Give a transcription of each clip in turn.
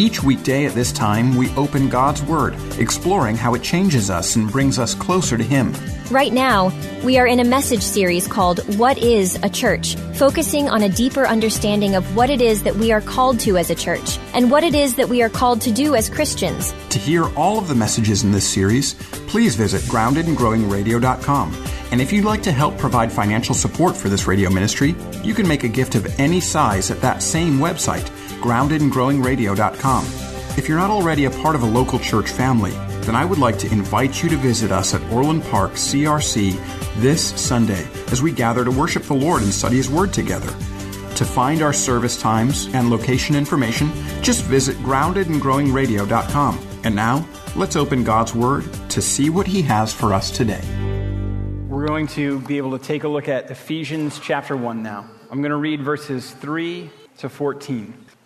Each weekday at this time, we open God's Word, exploring how it changes us and brings us closer to Him. Right now, we are in a message series called What is a Church? focusing on a deeper understanding of what it is that we are called to as a church and what it is that we are called to do as Christians. To hear all of the messages in this series, please visit groundedandgrowingradio.com. And if you'd like to help provide financial support for this radio ministry, you can make a gift of any size at that same website, groundedandgrowingradio.com. If you're not already a part of a local church family, then I would like to invite you to visit us at Orland Park CRC this Sunday as we gather to worship the Lord and study His Word together. To find our service times and location information, just visit groundedandgrowingradio.com. And now, let's open God's Word to see what He has for us today. We're going to be able to take a look at Ephesians chapter 1 now. I'm going to read verses 3 to 14.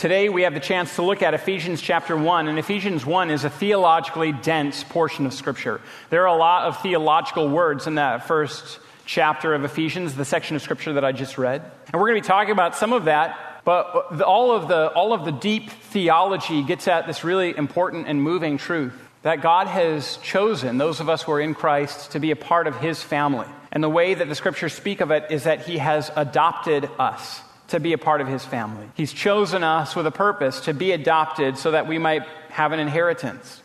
Today we have the chance to look at Ephesians chapter 1, and Ephesians 1 is a theologically dense portion of Scripture. There are a lot of theological words in that first chapter of Ephesians, the section of Scripture that I just read. And we're going to be talking about some of that, but all of the, all of the deep theology gets at this really important and moving truth that God has chosen those of us who are in Christ to be a part of His family. And the way that the Scriptures speak of it is that He has adopted us to be a part of his family. He's chosen us with a purpose to be adopted so that we might have an inheritance.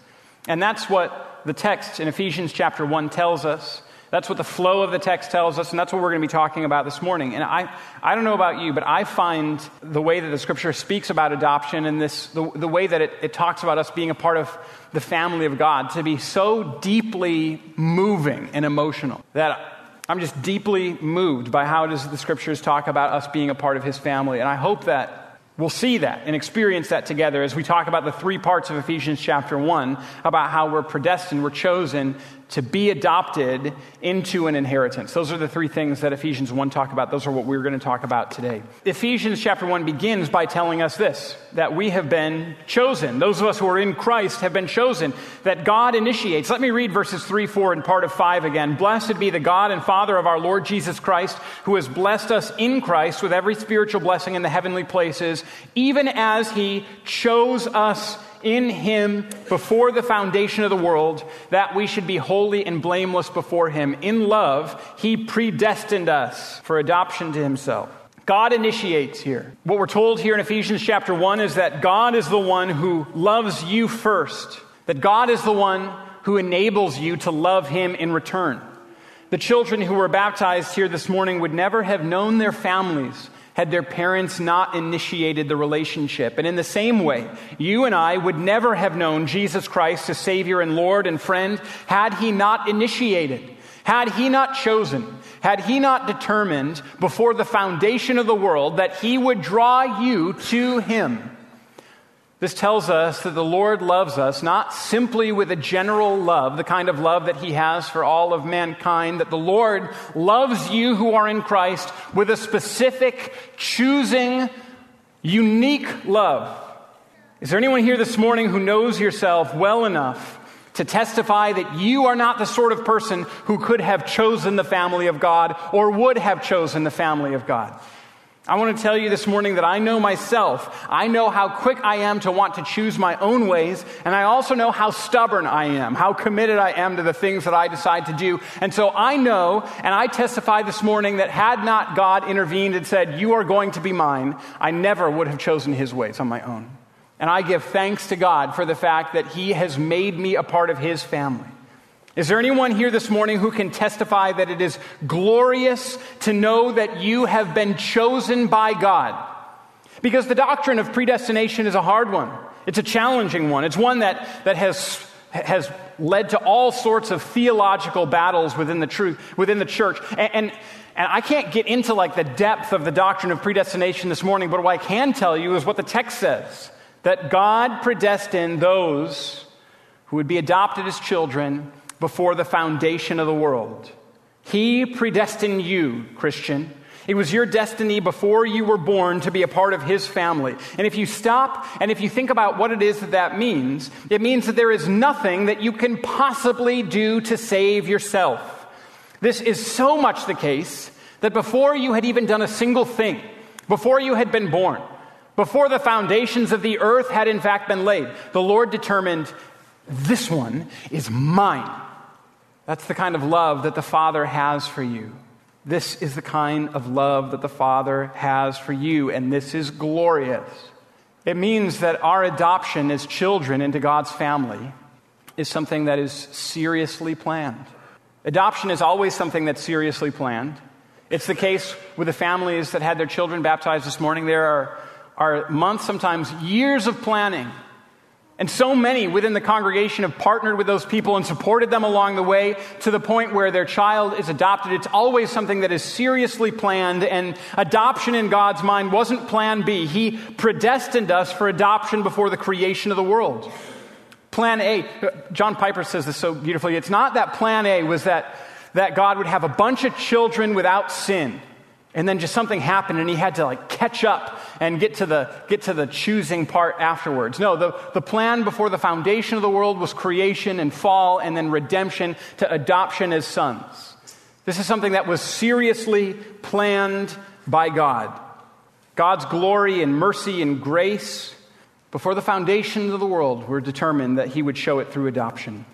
And that's what the text in Ephesians chapter 1 tells us. That's what the flow of the text tells us, and that's what we're going to be talking about this morning. And I, I don't know about you, but I find the way that the scripture speaks about adoption and this, the, the way that it, it talks about us being a part of the family of God to be so deeply moving and emotional that I'm just deeply moved by how does the scriptures talk about us being a part of his family. And I hope that we'll see that and experience that together as we talk about the three parts of Ephesians chapter 1 about how we're predestined, we're chosen to be adopted into an inheritance. Those are the three things that Ephesians 1 talk about. Those are what we're going to talk about today. Ephesians chapter 1 begins by telling us this that we have been chosen. Those of us who are in Christ have been chosen, that God initiates. Let me read verses 3, 4, and part of 5 again. Blessed be the God and Father of our Lord Jesus Christ, who has blessed us in Christ with every spiritual blessing in the heavenly places, even as he chose us in him before the foundation of the world that we should be holy and blameless before him. In love, he predestined us for adoption to himself. God initiates here. What we're told here in Ephesians chapter 1 is that God is the one who loves you first, that God is the one who enables you to love him in return. The children who were baptized here this morning would never have known their families had their parents not initiated the relationship. And in the same way, you and I would never have known Jesus Christ as Savior and Lord and friend had He not initiated, had He not chosen, had He not determined before the foundation of the world that He would draw you to Him. This tells us that the Lord loves us not simply with a general love, the kind of love that He has for all of mankind, that the Lord loves you who are in Christ with a specific, choosing, unique love. Is there anyone here this morning who knows yourself well enough to testify that you are not the sort of person who could have chosen the family of God or would have chosen the family of God? I want to tell you this morning that I know myself. I know how quick I am to want to choose my own ways, and I also know how stubborn I am, how committed I am to the things that I decide to do. And so I know, and I testify this morning that had not God intervened and said, You are going to be mine, I never would have chosen his ways on my own. And I give thanks to God for the fact that he has made me a part of his family. Is there anyone here this morning who can testify that it is glorious to know that you have been chosen by God? Because the doctrine of predestination is a hard one. It's a challenging one. It's one that, that has, has led to all sorts of theological battles within the truth, within the church. And, and, and I can't get into like the depth of the doctrine of predestination this morning, but what I can tell you is what the text says. That God predestined those who would be adopted as children before the foundation of the world. He predestined you, Christian. It was your destiny before you were born to be a part of His family. And if you stop and if you think about what it is that that means, it means that there is nothing that you can possibly do to save yourself. This is so much the case that before you had even done a single thing, before you had been born, before the foundations of the earth had in fact been laid, the Lord determined this one is mine. That's the kind of love that the Father has for you. This is the kind of love that the Father has for you, and this is glorious. It means that our adoption as children into God's family is something that is seriously planned. Adoption is always something that's seriously planned. It's the case with the families that had their children baptized this morning. There are, are months, sometimes years of planning and so many within the congregation have partnered with those people and supported them along the way to the point where their child is adopted. It's always something that is seriously planned, and adoption in God's mind wasn't plan B. He predestined us for adoption before the creation of the world. Plan A, John Piper says this so beautifully. It's not that plan A was that, that God would have a bunch of children without sin and then just something happened and he had to like catch up and get to the get to the choosing part afterwards. No the, the plan before the foundation of the world was creation and fall and then redemption to adoption as sons. This is something that was seriously planned by god. God's glory and mercy and grace before the foundation of the world were determined that he would show it through adoption.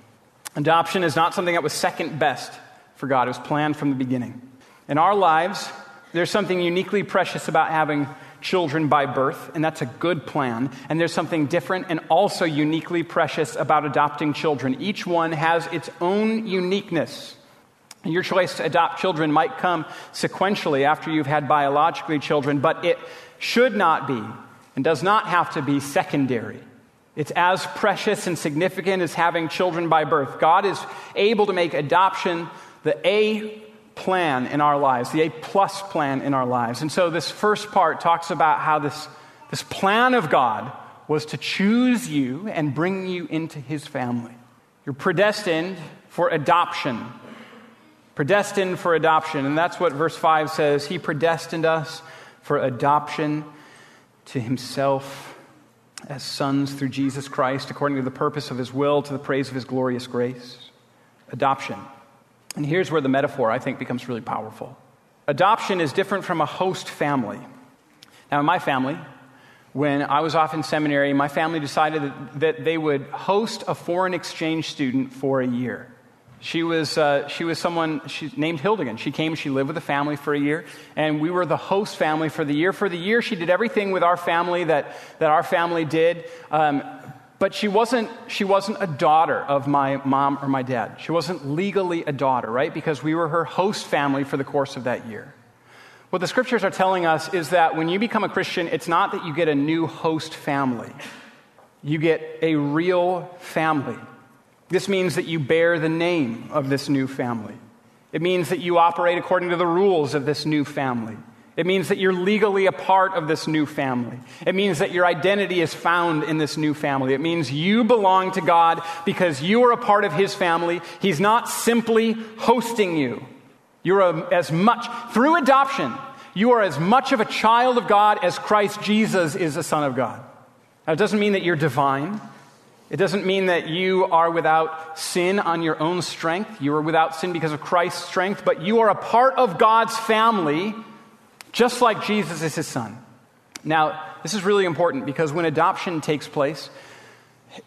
Adoption is not something that was second best for god. It was planned from the beginning. In our lives there's something uniquely precious about having children by birth, and that's a good plan. And there's something different and also uniquely precious about adopting children. Each one has its own uniqueness. And your choice to adopt children might come sequentially after you've had biologically children, but it should not be and does not have to be secondary. It's as precious and significant as having children by birth. God is able to make adoption the A plan in our lives, the A plus plan in our lives. And so this first part talks about how this, this plan of God was to choose you and bring you into his family. You're predestined for adoption. Predestined for adoption. And that's what verse 5 says. He predestined us for adoption to himself as sons through Jesus Christ, according to the purpose of his will, to the praise of his glorious grace. Adoption. And here's where the metaphor, I think, becomes really powerful. Adoption is different from a host family. Now, in my family, when I was off in seminary, my family decided that they would host a foreign exchange student for a year. She was, uh, she was someone she, named Hildegan. She came, she lived with the family for a year, and we were the host family for the year. For the year, she did everything with our family that, that our family did. Um, but she wasn't, she wasn't a daughter of my mom or my dad. She wasn't legally a daughter, right? Because we were her host family for the course of that year. What the scriptures are telling us is that when you become a Christian, it's not that you get a new host family, you get a real family. This means that you bear the name of this new family. It means that you operate according to the rules of this new family. It means that you're legally a part of this new family. It means that your identity is found in this new family. It means you belong to God because you are a part of His family. He's not simply hosting you. You're a, as much, through adoption, you are as much of a child of God as Christ Jesus is a son of God. Now, it doesn't mean that you're divine. It doesn't mean that you are without sin on your own strength. You are without sin because of Christ's strength, but you are a part of God's family, just like Jesus is his son. Now, this is really important because when adoption takes place,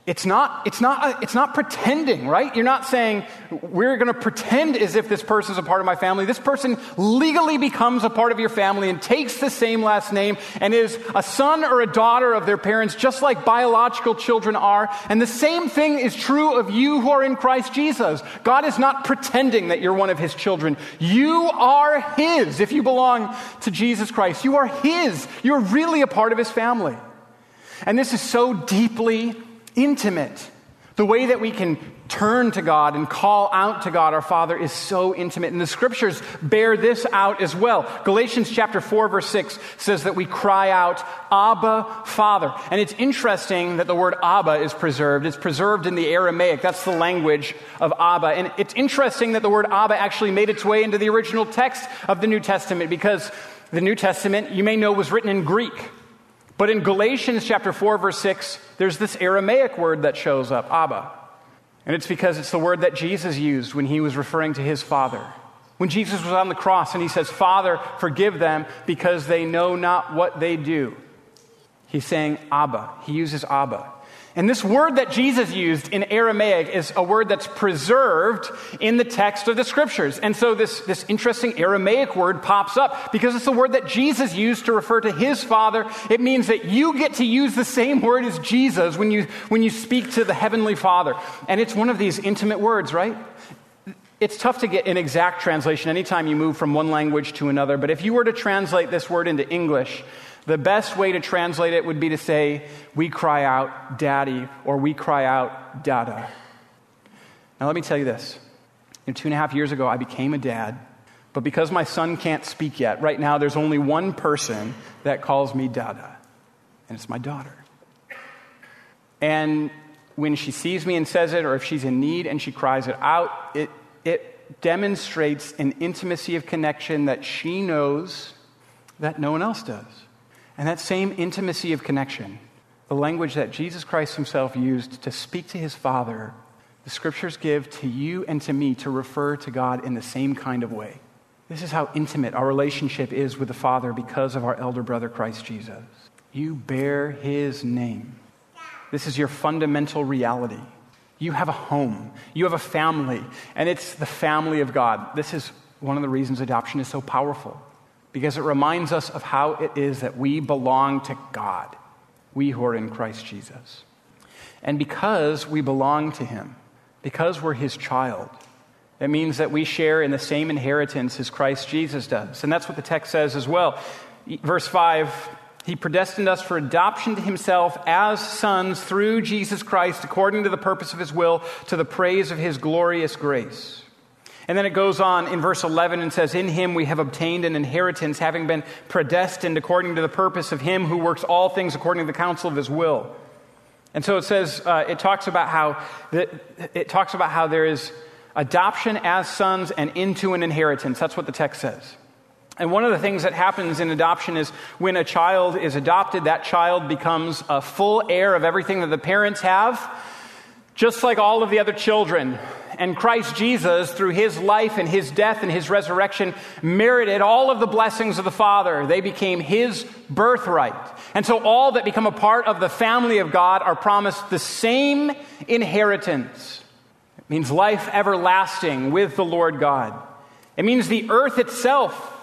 it's not, it's, not, uh, it's not pretending, right? You're not saying, we're going to pretend as if this person's a part of my family. This person legally becomes a part of your family and takes the same last name and is a son or a daughter of their parents, just like biological children are. And the same thing is true of you who are in Christ Jesus. God is not pretending that you're one of his children. You are his if you belong to Jesus Christ. You are his. You're really a part of his family. And this is so deeply intimate. The way that we can turn to God and call out to God our Father is so intimate. And the scriptures bear this out as well. Galatians chapter 4 verse 6 says that we cry out, Abba, Father. And it's interesting that the word Abba is preserved. It's preserved in the Aramaic. That's the language of Abba. And it's interesting that the word Abba actually made its way into the original text of the New Testament because the New Testament, you may know, was written in Greek. But in Galatians chapter 4, verse 6, there's this Aramaic word that shows up, Abba. And it's because it's the word that Jesus used when he was referring to his Father. When Jesus was on the cross and he says, Father, forgive them because they know not what they do. He's saying Abba. He uses Abba. And this word that Jesus used in Aramaic is a word that's preserved in the text of the scriptures. And so this, this interesting Aramaic word pops up because it's the word that Jesus used to refer to his Father. It means that you get to use the same word as Jesus when you, when you speak to the Heavenly Father. And it's one of these intimate words, right? It's tough to get an exact translation anytime you move from one language to another, but if you were to translate this word into English, the best way to translate it would be to say, We cry out, Daddy, or we cry out, Dada. Now, let me tell you this. Two and a half years ago, I became a dad, but because my son can't speak yet, right now there's only one person that calls me Dada, and it's my daughter. And when she sees me and says it, or if she's in need and she cries it out, it, it demonstrates an intimacy of connection that she knows that no one else does. And that same intimacy of connection, the language that Jesus Christ himself used to speak to his Father, the scriptures give to you and to me to refer to God in the same kind of way. This is how intimate our relationship is with the Father because of our elder brother Christ Jesus. You bear his name. This is your fundamental reality. You have a home, you have a family, and it's the family of God. This is one of the reasons adoption is so powerful because it reminds us of how it is that we belong to God, we who are in Christ Jesus. And because we belong to Him, because we're His child, it means that we share in the same inheritance as Christ Jesus does. And that's what the text says as well. Verse 5 He predestined us for adoption to Himself as sons through Jesus Christ, according to the purpose of His will, to the praise of His glorious grace. And then it goes on in verse 11 and says, In him we have obtained an inheritance, having been predestined according to the purpose of him who works all things according to the counsel of his will. And so it says, uh, it talks about how, the, it talks about how there is adoption as sons and into an inheritance. That's what the text says. And one of the things that happens in adoption is when a child is adopted, that child becomes a full heir of everything that the parents have, just like all of the other children and Christ Jesus, through his life and his death and his resurrection, merited all of the blessings of the Father. They became his birthright. And so all that become a part of the family of God are promised the same inheritance. It means life everlasting with the Lord God. It means the earth itself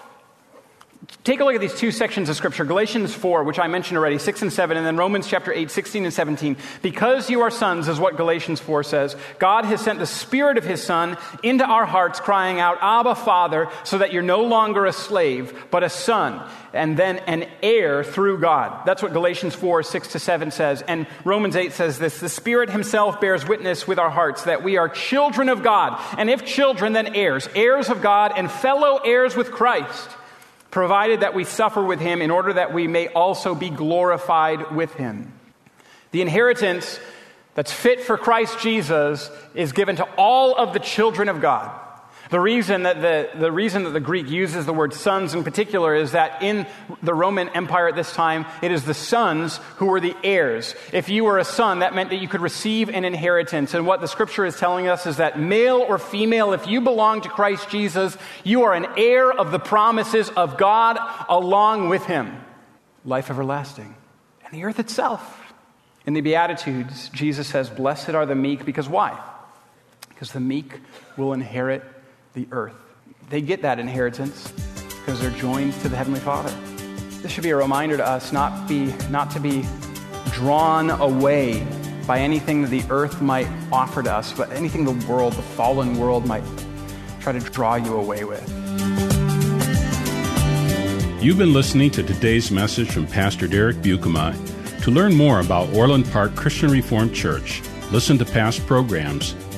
Take a look at these two sections of Scripture Galatians 4, which I mentioned already, 6 and 7, and then Romans chapter 8, 16 and 17. Because you are sons, is what Galatians 4 says, God has sent the Spirit of His Son into our hearts, crying out, Abba, Father, so that you're no longer a slave, but a son, and then an heir through God. That's what Galatians 4, 6 to 7 says. And Romans 8 says this The Spirit Himself bears witness with our hearts that we are children of God. And if children, then heirs, heirs of God, and fellow heirs with Christ provided that we suffer with him in order that we may also be glorified with him. The inheritance that's fit for Christ Jesus is given to all of the children of God. The reason that the, the reason that the Greek uses the word sons in particular is that in the Roman Empire at this time, it is the sons who were the heirs. If you were a son, that meant that you could receive an inheritance. And what the scripture is telling us is that male or female, if you belong to Christ Jesus, you are an heir of the promises of God along with him. Life everlasting. And the earth itself. In the Beatitudes, Jesus says, Blessed are the meek, because why? Because the meek will inherit the earth. They get that inheritance because they're joined to the Heavenly Father. This should be a reminder to us not, be, not to be drawn away by anything that the earth might offer to us, but anything the world, the fallen world, might try to draw you away with. You've been listening to today's message from Pastor Derek Buikema. To learn more about Orland Park Christian Reformed Church, listen to past programs,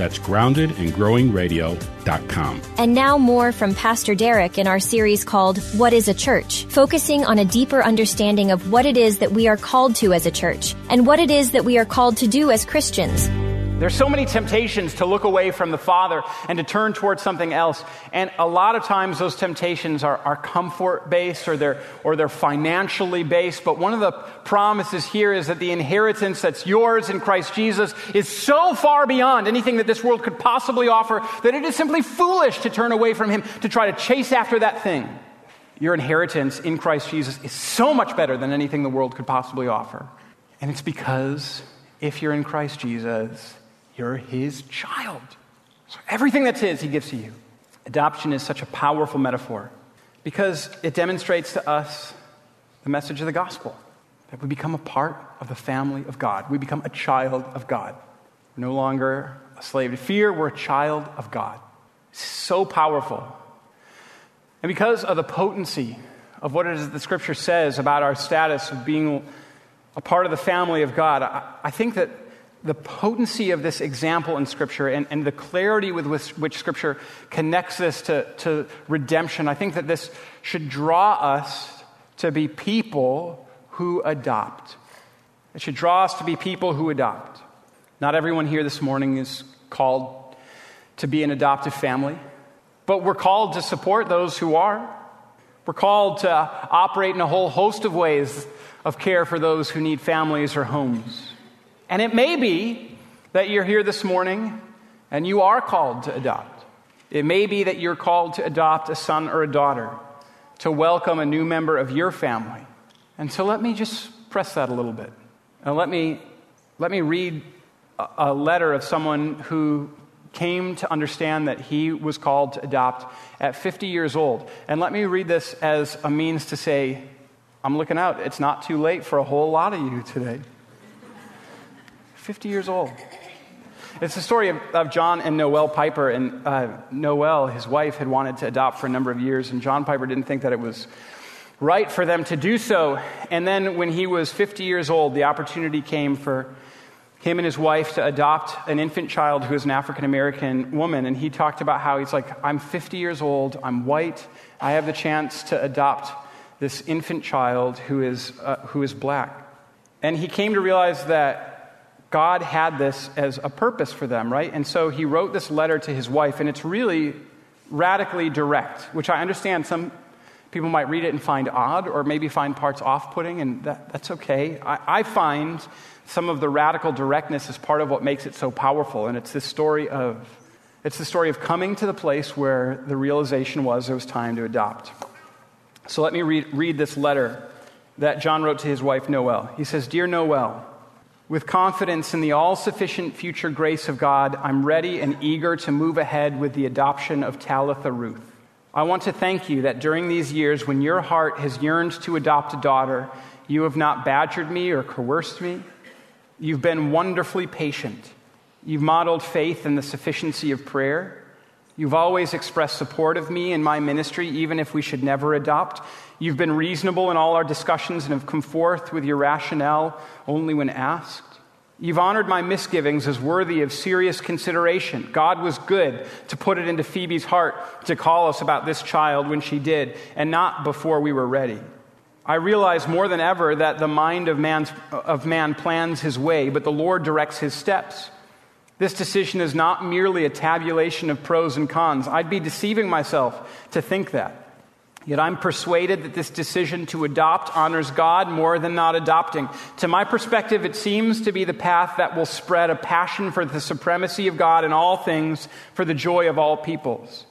that's groundedandgrowingradio.com. And now more from Pastor Derek in our series called What is a Church? Focusing on a deeper understanding of what it is that we are called to as a church and what it is that we are called to do as Christians. There's so many temptations to look away from the Father and to turn towards something else. And a lot of times those temptations are, are comfort based or they're, or they're financially based. But one of the promises here is that the inheritance that's yours in Christ Jesus is so far beyond anything that this world could possibly offer that it is simply foolish to turn away from Him to try to chase after that thing. Your inheritance in Christ Jesus is so much better than anything the world could possibly offer. And it's because if you're in Christ Jesus, you're his child. So everything that's his, he gives to you. Adoption is such a powerful metaphor because it demonstrates to us the message of the gospel that we become a part of the family of God. We become a child of God. We're no longer a slave to fear, we're a child of God. It's so powerful. And because of the potency of what it is the scripture says about our status of being a part of the family of God, I, I think that the potency of this example in Scripture and, and the clarity with which, which, Scripture connects this to, to redemption, I think that this should draw us to be people who adopt. It should draw us to be people who adopt. Not everyone here this morning is called to be an adoptive family, but we're called to support those who are. We're called to operate in a whole host of ways of care for those who need families or homes. And it may be that you're here this morning and you are called to adopt. It may be that you're called to adopt a son or a daughter, to welcome a new member of your family. And so let me just press that a little bit. And let me, let me read a, letter of someone who came to understand that he was called to adopt at 50 years old. And let me read this as a means to say, I'm looking out. It's not too late for a whole lot of you today. 50 years old. It's the story of, of John and Noel Piper. And uh, Noel, his wife, had wanted to adopt for a number of years, and John Piper didn't think that it was right for them to do so. And then when he was 50 years old, the opportunity came for him and his wife to adopt an infant child who is an African American woman. And he talked about how he's like, I'm 50 years old, I'm white, I have the chance to adopt this infant child who is, uh, who is black. And he came to realize that God had this as a purpose for them, right? And so he wrote this letter to his wife, and it's really radically direct, which I understand some people might read it and find odd or maybe find parts off putting, and that, that's okay. I, I find some of the radical directness is part of what makes it so powerful, and it's this story of It's the story of coming to the place where the realization was it was time to adopt. So let me read, read this letter that John wrote to his wife, Noel. He says Dear Noel, with confidence in the all sufficient future grace of God, I'm ready and eager to move ahead with the adoption of Talitha Ruth. I want to thank you that during these years, when your heart has yearned to adopt a daughter, you have not badgered me or coerced me. You've been wonderfully patient. You've modeled faith in the sufficiency of prayer. You've always expressed support of me in my ministry, even if we should never adopt. You've been reasonable in all our discussions and have come forth with your rationale only when asked. You've honored my misgivings as worthy of serious consideration. God was good to put it into Phoebe's heart to call us about this child when she did, and not before we were ready. I realize more than ever that the mind of, man's, of man plans his way, but the Lord directs his steps. This decision is not merely a tabulation of pros and cons. I'd be deceiving myself to think that. Yet I'm persuaded that this decision to adopt honors God more than not adopting. To my perspective, it seems to be the path that will spread a passion for the supremacy of God in all things for the joy of all peoples.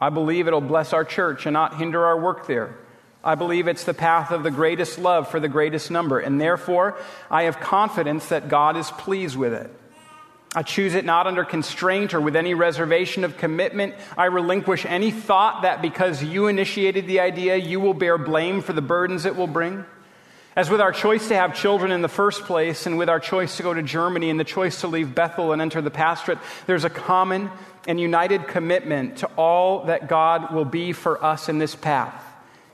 I believe it'll bless our church and not hinder our work there. I believe it's the path of the greatest love for the greatest number, and therefore I have confidence that God is pleased with it. I choose it not under constraint or with any reservation of commitment. I relinquish any thought that because you initiated the idea, you will bear blame for the burdens it will bring. As with our choice to have children in the first place, and with our choice to go to Germany and the choice to leave Bethel and enter the pastorate, there's a common and united commitment to all that God will be for us in this path,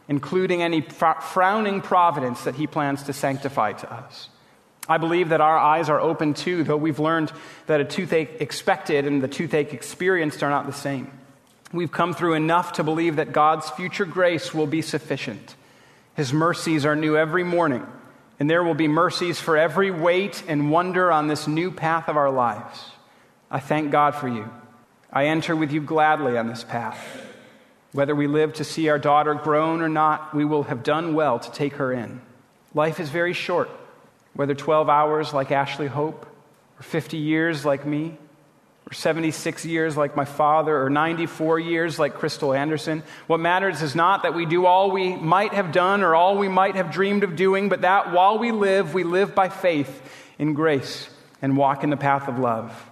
including any frowning providence that He plans to sanctify to us. I believe that our eyes are open too, though we've learned that a toothache expected and the toothache experienced are not the same. We've come through enough to believe that God's future grace will be sufficient. His mercies are new every morning, and there will be mercies for every weight and wonder on this new path of our lives. I thank God for you. I enter with you gladly on this path. Whether we live to see our daughter grown or not, we will have done well to take her in. Life is very short whether 12 hours like Ashley Hope, or 50 years like me, or 76 years like my father, or 94 years like Crystal Anderson. What matters is not that we do all we might have done or all we might have dreamed of doing, but that while we live, we live by faith in grace and walk in the path of love.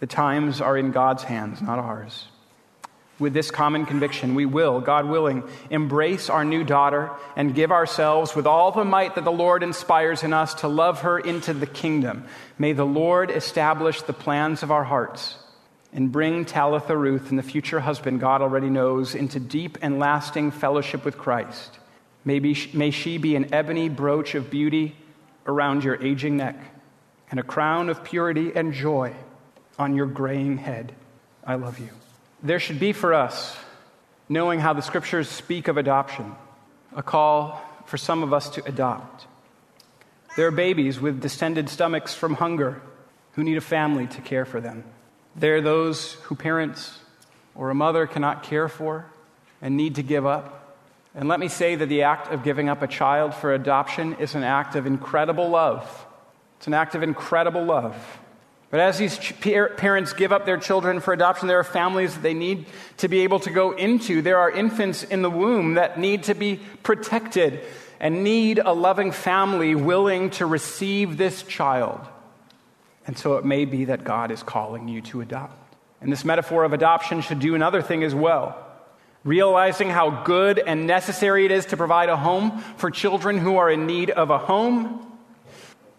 The times are in God's hands, not ours with this common conviction, we will, God willing, embrace our new daughter and give ourselves with all the might that the Lord inspires in us to love her into the kingdom. May the Lord establish the plans of our hearts and bring Talitha Ruth and the future husband God already knows into deep and lasting fellowship with Christ. Maybe, may she be an ebony brooch of beauty around your aging neck and a crown of purity and joy on your graying head. I love you. There should be for us, knowing how the scriptures speak of adoption, a call for some of us to adopt. There are babies with distended stomachs from hunger who need a family to care for them. There are those who parents or a mother cannot care for and need to give up. And let me say that the act of giving up a child for adoption is an act of incredible love. It's an act of incredible love. But as these parents give up their children for adoption, there are families that they need to be able to go into. There are infants in the womb that need to be protected and need a loving family willing to receive this child. And so it may be that God is calling you to adopt. And this metaphor of adoption should do another thing as well. Realizing how good and necessary it is to provide a home for children who are in need of a home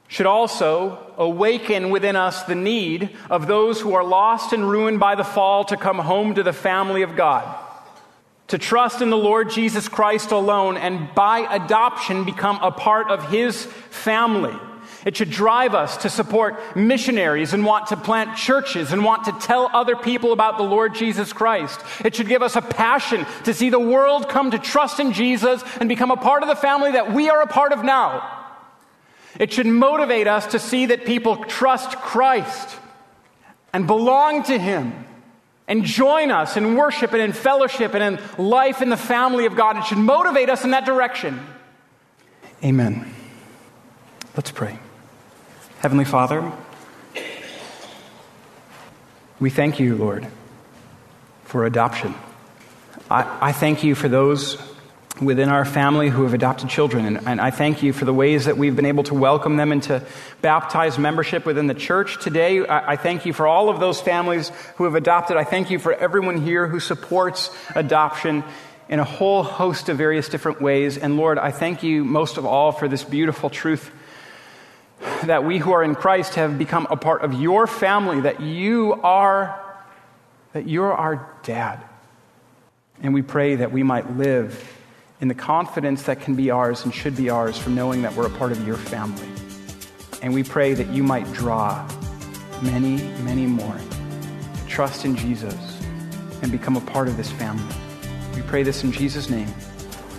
should also awaken within us the need of those who are lost and ruined by the fall to come home to the family of God. To trust in the Lord Jesus Christ alone and by adoption become a part of His family. It should drive us to support missionaries and want to plant churches and want to tell other people about the Lord Jesus Christ. It should give us a passion to see the world come to trust in Jesus and become a part of the family that we are a part of now. It should motivate us to see that people trust Christ and belong to Him and join us in worship and in fellowship and in life in the family of God. It should motivate us in that direction. Amen. Let's pray. Heavenly Father, we thank you, Lord, for adoption. I, I thank you for those within our family who have adopted children. And, and, I thank you for the ways that we've been able to welcome them into baptized membership within the church today. I, I, thank you for all of those families who have adopted. I thank you for everyone here who supports adoption in a whole host of various different ways. And Lord, I thank you most of all for this beautiful truth that we who are in Christ have become a part of your family, that you are, that you're our dad. And we pray that we might live in the confidence that can be ours and should be ours from knowing that we're a part of your family. And we pray that you might draw many, many more to trust in Jesus and become a part of this family. We pray this in Jesus' name.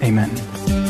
Amen.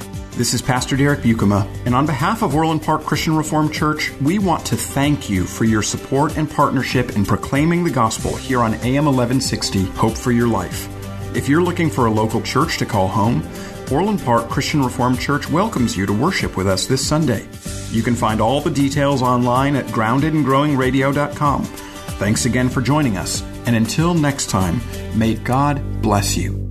This is Pastor Derek Buikema, and on behalf of Orland Park Christian Reformed Church, we want to thank you for your support and partnership in proclaiming the gospel here on AM 1160 Hope for Your Life. If you're looking for a local church to call home, Orland Park Christian Reformed Church welcomes you to worship with us this Sunday. You can find all the details online at groundedandgrowingradio.com. Thanks again for joining us, and until next time, may God bless you.